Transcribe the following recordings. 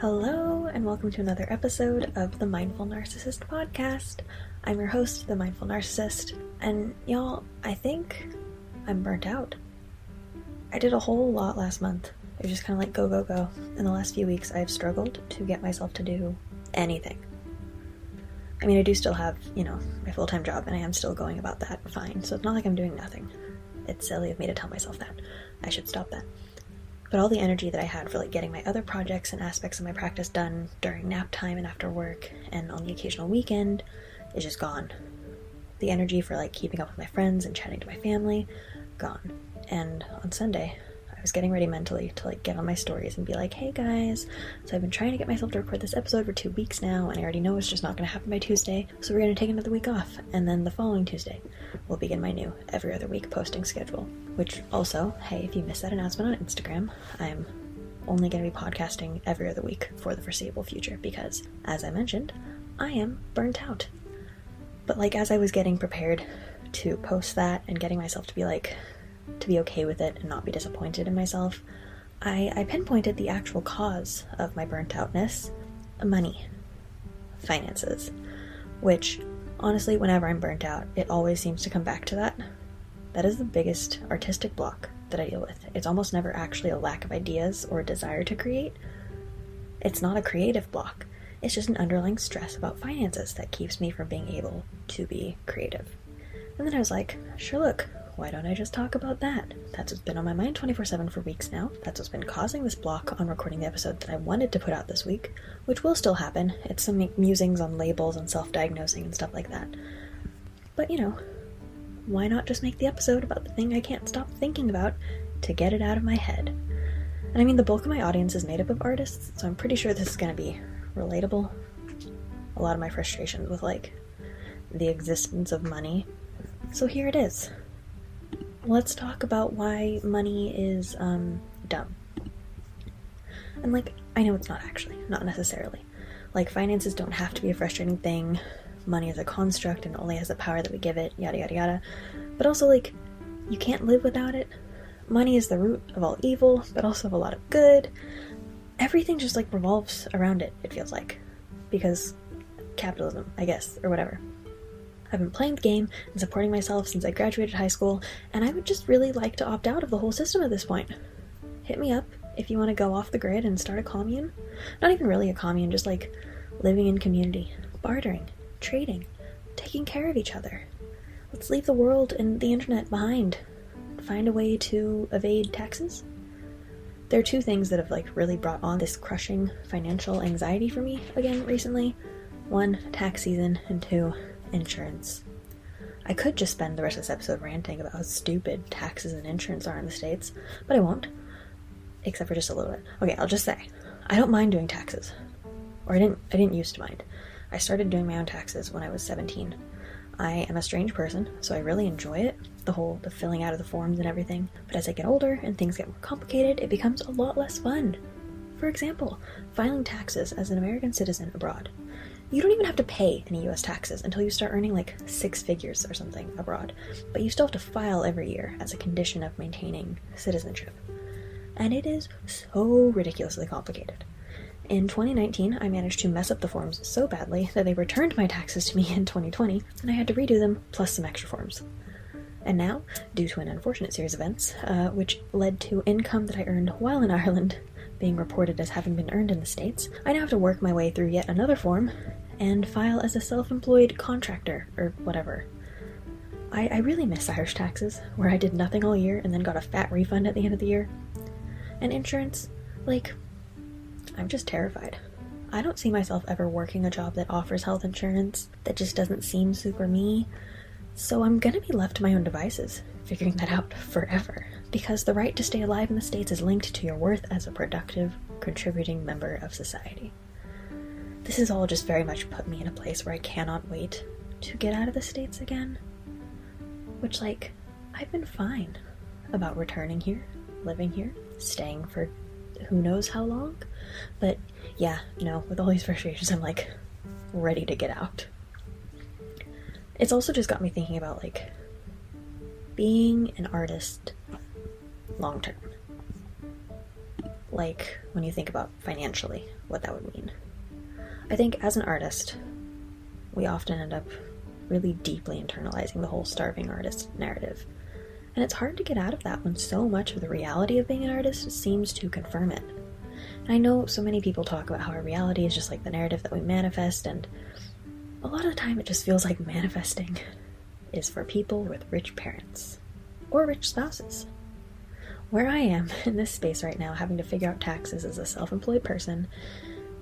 Hello, and welcome to another episode of the Mindful Narcissist podcast. I'm your host, the Mindful Narcissist, and y'all, I think I'm burnt out. I did a whole lot last month. It was just kind of like go, go, go. In the last few weeks, I've struggled to get myself to do anything. I mean, I do still have, you know, my full time job, and I am still going about that fine, so it's not like I'm doing nothing. It's silly of me to tell myself that. I should stop that. But all the energy that I had for like getting my other projects and aspects of my practice done during nap time and after work and on the occasional weekend is just gone. The energy for like keeping up with my friends and chatting to my family, gone. And on Sunday, was getting ready mentally to like get on my stories and be like, hey guys, so I've been trying to get myself to record this episode for two weeks now, and I already know it's just not to happen by Tuesday, so we're to take another week off, and then the following Tuesday, we'll begin my new every other week posting schedule. Which also, hey, if you missed that announcement on Instagram, I'm only to be podcasting every other week for the foreseeable future because, as I mentioned, I am burnt out. But like as I was getting prepared to post that and getting myself to be like, to be okay with it and not be disappointed in myself, I, I pinpointed the actual cause of my burnt outness money, finances, which honestly, whenever I'm burnt out, it always seems to come back to that. That is the biggest artistic block that I deal with. It's almost never actually a lack of ideas or a desire to create. It's not a creative block, it's just an underlying stress about finances that keeps me from being able to be creative. And then I was like, sure, look, why don't I just talk about that? That's what's been on my mind 24 7 for weeks now. That's what's been causing this block on recording the episode that I wanted to put out this week, which will still happen. It's some musings on labels and self diagnosing and stuff like that. But you know, why not just make the episode about the thing I can't stop thinking about to get it out of my head? And I mean, the bulk of my audience is made up of artists, so I'm pretty sure this is to be relatable. A lot of my frustrations with, like, the existence of money. So here it is let's talk about why money is um, dumb. And like, I know it's not actually, not necessarily. Like, finances don't have to be a frustrating thing. Money is a construct and only has the power that we give it, yada yada yada. But also, like, you can't live without it. Money is the root of all evil, but also of a lot of good. Everything just like revolves around it, it feels like. Because capitalism, I guess, or whatever. I've been playing the game and supporting myself since I graduated high school, and I would just really like to opt out of the whole system at this point. Hit me up if you want to go off the grid and start a commune. Not even really a commune, just like living in community, bartering, trading, taking care of each other. Let's leave the world and the internet behind. Find a way to evade taxes. There are two things that have like really brought on this crushing financial anxiety for me again recently. One, tax season, and two, insurance. I could just spend the rest of this episode ranting about how stupid taxes and insurance are in the States, but I won't. Except for just a little bit. Okay, I'll just say, I don't mind doing taxes. Or I didn't I didn't used to mind. I started doing my own taxes when I was 17. I am a strange person, so I really enjoy it, the whole the filling out of the forms and everything. But as I get older and things get more complicated, it becomes a lot less fun. For example, filing taxes as an American citizen abroad. You don't even have to pay any US taxes until you start earning like six figures or something abroad, but you still have to file every year as a condition of maintaining citizenship. And it is so ridiculously complicated. In 2019, I managed to mess up the forms so badly that they returned my taxes to me in 2020, and I had to redo them plus some extra forms. And now, due to an unfortunate series of events, uh, which led to income that I earned while in Ireland being reported as having been earned in the States, I now have to work my way through yet another form and file as a self employed contractor or whatever. I, I really miss Irish taxes, where I did nothing all year and then got a fat refund at the end of the year. And insurance, like, I'm just terrified. I don't see myself ever working a job that offers health insurance that just doesn't seem super me. So I'm gonna be left to my own devices, figuring that out forever because the right to stay alive in the States is linked to your worth as a productive, contributing member of society. This has all just very much put me in a place where I cannot wait to get out of the States again. Which, like, I've been fine about returning here, living here, staying for who knows how long. But yeah, no, with all these frustrations, I'm like ready to get out. It's also just got me thinking about like being an artist long term. like when you think about financially what that would mean. I think as an artist, we often end up really deeply internalizing the whole starving artist narrative. And it's hard to get out of that when so much of the reality of being an artist seems to confirm it. And I know so many people talk about how our reality is just like the narrative that we manifest, and a lot of the time it just feels like manifesting is for people with rich parents or rich spouses. Where I am in this space right now, having to figure out taxes as a self employed person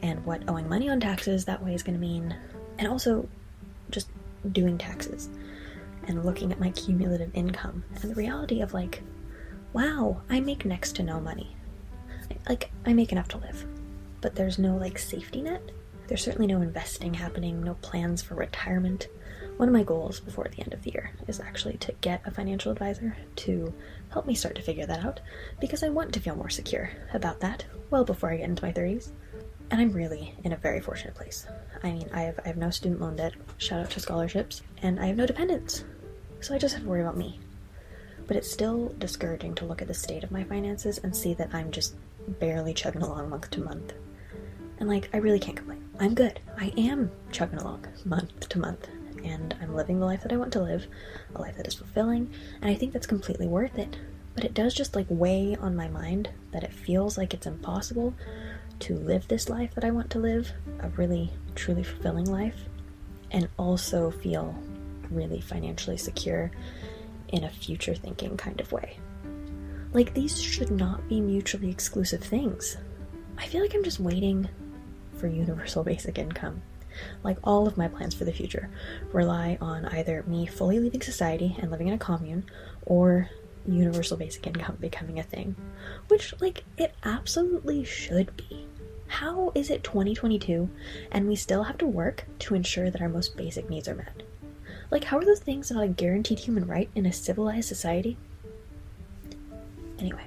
and what owing money on taxes that way is going to mean, and also just doing taxes and looking at my cumulative income and the reality of like, wow, I make next to no money. Like, I make enough to live, but there's no like safety net. There's certainly no investing happening, no plans for retirement. One of my goals before the end of the year is actually to get a financial advisor to help me start to figure that out because I want to feel more secure about that well before I get into my 30s. And I'm really in a very fortunate place. I mean, I have I have no student loan debt, shout out to scholarships, and I have no dependents. So I just have to worry about me. But it's still discouraging to look at the state of my finances and see that I'm just barely chugging along month to month. And like, I really can't complain. I'm good. I am chugging along month to month and I'm living the life that I want to live, a life that is fulfilling, and I think that's completely worth it. But it does just like weigh on my mind that it feels like it's impossible to live this life that I want to live, a really truly fulfilling life, and also feel really financially secure in a future thinking kind of way. Like, these should not be mutually exclusive things. I feel like I'm just waiting for universal basic income. Like all of my plans for the future rely on either me fully leaving society and living in a commune or universal basic income becoming a thing. Which, like, it absolutely should be. How is it 2022 and we still have to work to ensure that our most basic needs are met? Like, how are those things not a guaranteed human right in a civilized society? Anyway,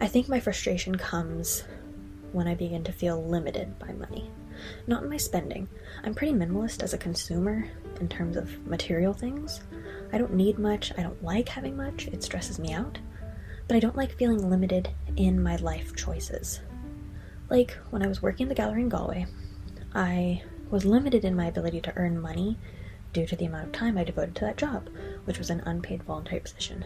I think my frustration comes when I begin to feel limited by money. Not in my spending. I'm pretty minimalist as a consumer in terms of material things. I don't need much, I don't like having much, it stresses me out. But I don't like feeling limited in my life choices. Like when I was working at the gallery in Galway, I was limited in my ability to earn money due to the amount of time I devoted to that job, which was an unpaid voluntary position.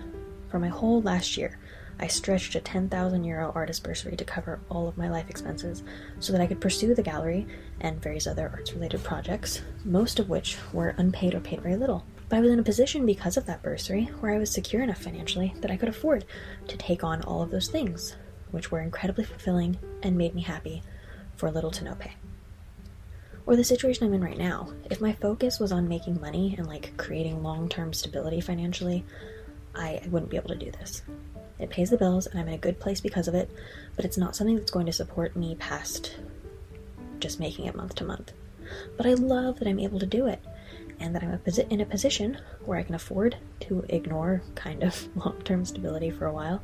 For my whole last year, I stretched a 10,000 euro artist bursary to cover all of my life expenses so that I could pursue the gallery and various other arts related projects, most of which were unpaid or paid very little. But I was in a position because of that bursary where I was secure enough financially that I could afford to take on all of those things, which were incredibly fulfilling and made me happy for little to no pay. Or the situation I'm in right now, if my focus was on making money and like creating long term stability financially, I wouldn't be able to do this. It pays the bills, and I'm in a good place because of it, but it's not something that's going to support me past just making it month to month. But I love that I'm able to do it, and that I'm in a position where I can afford to ignore kind of long term stability for a while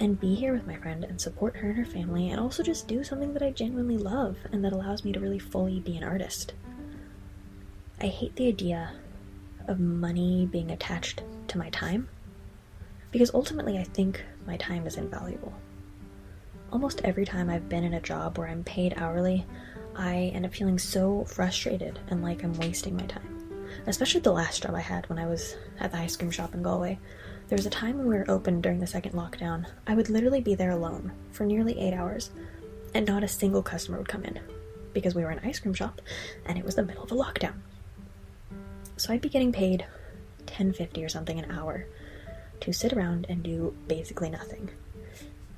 and be here with my friend and support her and her family, and also just do something that I genuinely love and that allows me to really fully be an artist. I hate the idea of money being attached to my time because ultimately I think my time is invaluable. Almost every time I've been in a job where I'm paid hourly, I end up feeling so frustrated and like I'm wasting my time. Especially the last job I had when I was at the ice cream shop in Galway. There was a time when we were open during the second lockdown. I would literally be there alone for nearly eight hours, and not a single customer would come in because we were an ice cream shop and it was the middle of a lockdown. So I'd be getting paid 10.50 or something an hour to sit around and do basically nothing.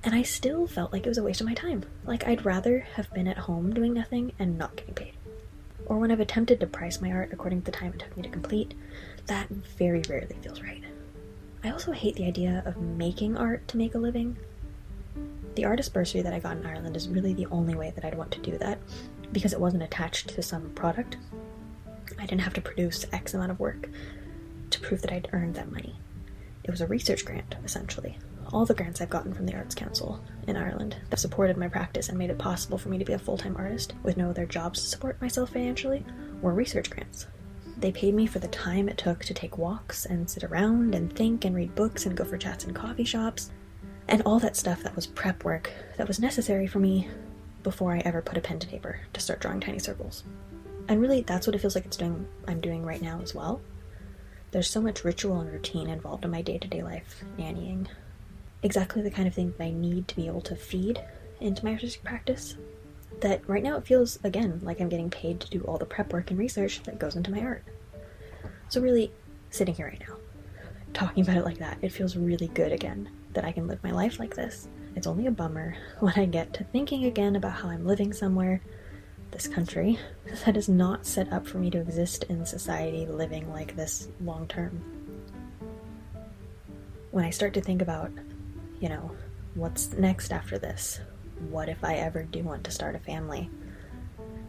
And I still felt like it was a waste of my time. Like, I'd rather have been at home doing nothing and not getting paid. Or when I've attempted to price my art according to the time it took me to complete, that very rarely feels right. I also hate the idea of making art to make a living. The artist bursary that I got in Ireland is really the only way that I'd want to do that, because it wasn't attached to some product. I didn't have to produce X amount of work to prove that I'd earned that money. It was a research grant, essentially. All the grants I've gotten from the Arts Council in Ireland that supported my practice and made it possible for me to be a full time artist with no other jobs to support myself financially were research grants. They paid me for the time it took to take walks and sit around and think and read books and go for chats in coffee shops. and all that stuff that was prep work that was necessary for me before I ever put a pen to paper to start drawing tiny circles. And really, that's what it feels like it's doing. I'm doing right now as well. There's so much ritual and routine involved in my day to day life, nannying. Exactly the kind of thing that I need to be able to feed into my artistic practice. That right now it feels, again, like I'm getting paid to do all the prep work and research that goes into my art. So, really, sitting here right now, talking about it like that, it feels really good again that I can live my life like this. It's only a bummer when I get to thinking again about how I'm living somewhere, this country, that is not set up for me to exist in society living like this long term. When I start to think about, you know, what's next after this? What if I ever do want to start a family?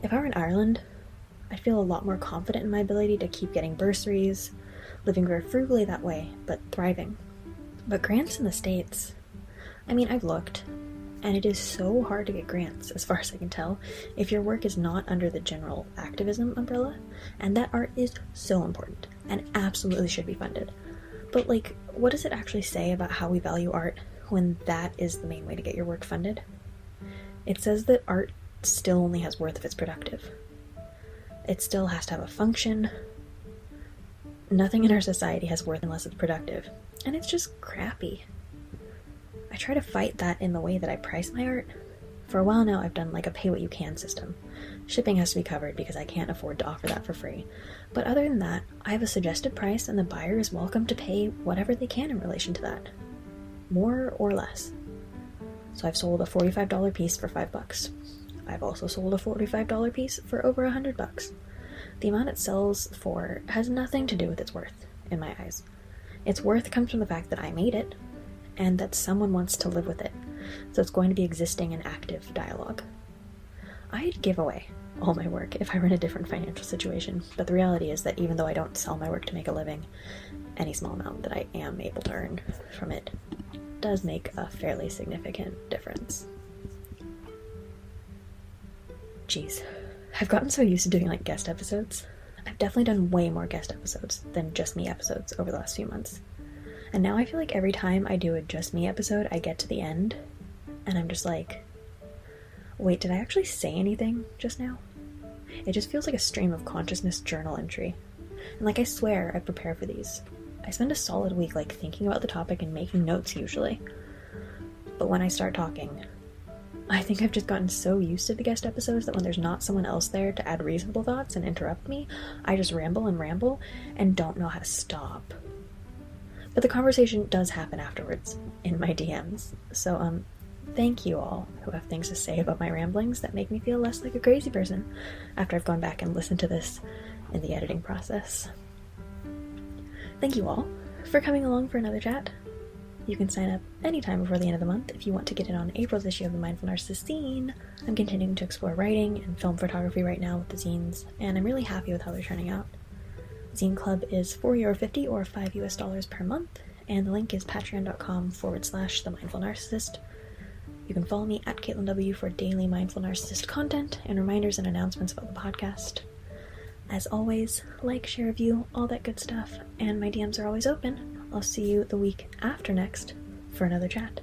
If I were in Ireland, I'd feel a lot more confident in my ability to keep getting bursaries, living very frugally that way, but thriving. But grants in the States, I mean, I've looked, and it is so hard to get grants, as far as I can tell, if your work is not under the general activism umbrella, and that art is so important and absolutely should be funded. But, like, what does it actually say about how we value art when that is the main way to get your work funded? It says that art still only has worth if it's productive. It still has to have a function. Nothing in our society has worth unless it's productive. And it's just crappy. I try to fight that in the way that I price my art. For a while now, I've done like a pay what you can system. Shipping has to be covered because I can't afford to offer that for free. But other than that, I have a suggested price and the buyer is welcome to pay whatever they can in relation to that. More or less. So I've sold a $45 piece for 5 bucks. I've also sold a $45 piece for over a 100 bucks. The amount it sells for has nothing to do with its worth, in my eyes. Its worth comes from the fact that I made it, and that someone wants to live with it, so it's going to be existing in active dialogue. I'd give away all my work if I were in a different financial situation, but the reality is that even though I don't sell my work to make a living, any small amount that I am able to earn from it does make a fairly significant difference. Jeez, I've gotten so used to doing like guest episodes. I've definitely done way more guest episodes than just me episodes over the last few months. And now I feel like every time I do a just me episode, I get to the end and I'm just like, wait, did I actually say anything just now? It just feels like a stream of consciousness journal entry. And like I swear I prepare for these. I spend a solid week like thinking about the topic and making notes usually. But when I start talking, I think I've just gotten so used to the guest episodes that when there's not someone else there to add reasonable thoughts and interrupt me, I just ramble and ramble and don't know how to stop. But the conversation does happen afterwards in my DMs. So, um, thank you all who have things to say about my ramblings that make me feel less like a crazy person after I've gone back and listened to this in the editing process. Thank you all for coming along for another chat. You can sign up anytime before the end of the month if you want to get in on April's issue of the Mindful Narcissist zine. I'm continuing to explore writing and film photography right now with the zines, and I'm really happy with how they're turning out. Zine Club is €4.50 or 5 US dollars per month, and the link is patreon.com forward slash the mindful narcissist. You can follow me at Kaitlynn W for daily mindful narcissist content and reminders and announcements about the podcast. As always, like, share, review, all that good stuff, and my DMs are always open. I'll see you the week after next for another chat.